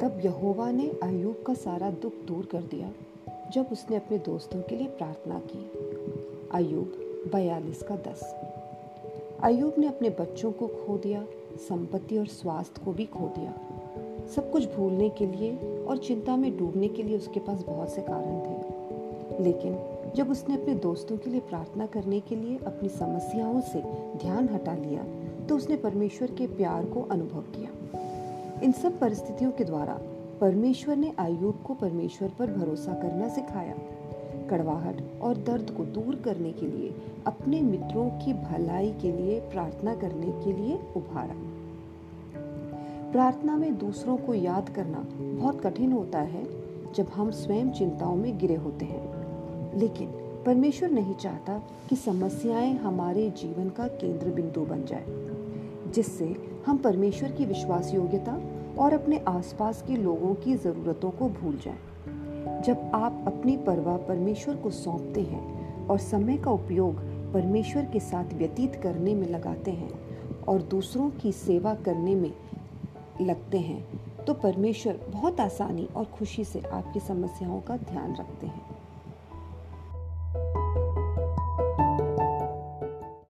तब यहोवा ने अयूब का सारा दुख दूर कर दिया, जब उसने अपने दोस्तों के लिए प्रार्थना की। अयूब बयालीस का दस। अयूब ने अपने बच्चों को खो दिया, संपत्ति और स्वास्थ्य को भी खो दिया। सब कुछ भूलने के लिए और चिंता में डूबने के लिए उसके पास बहुत से कारण थे। लेकिन जब उसने अपने दोस्तों के लिए प्रार्थना करने के लिए अपनी समस्याओं से ध्यान हटा लिया तो उसने परमेश्वर के प्यार को अनुभव किया। इन सब परिस्थितियों के द्वारा परमेश्वर ने आयुब को परमेश्वर पर भरोसा करना सिखाया। कड़वाहट और दर्द को दूर करने के लिए, अपने मित्रों की भलाई के लिए प्रार्थना करने के लिए उभारा। प्रार्थना में दूसरों को याद करना बहुत कठिन होता है जब हम स्वयं चिंताओं में गिरे होते हैं। लेकिन परमेश्वर नहीं चाहता कि समस्याएँ हमारे जीवन का केंद्र बिंदु बन जाए। जिससे हम परमेश्वर की विश्वास योग्यता और अपने आसपास के लोगों की ज़रूरतों को भूल जाएँ। जब आप अपनी परवाह परमेश्वर को सौंपते हैं और समय का उपयोग परमेश्वर के साथ व्यतीत करने में लगाते हैं और दूसरों की सेवा करने में लगते हैं तो परमेश्वर बहुत आसानी और खुशी से आपकी समस्याओं का ध्यान रखते हैं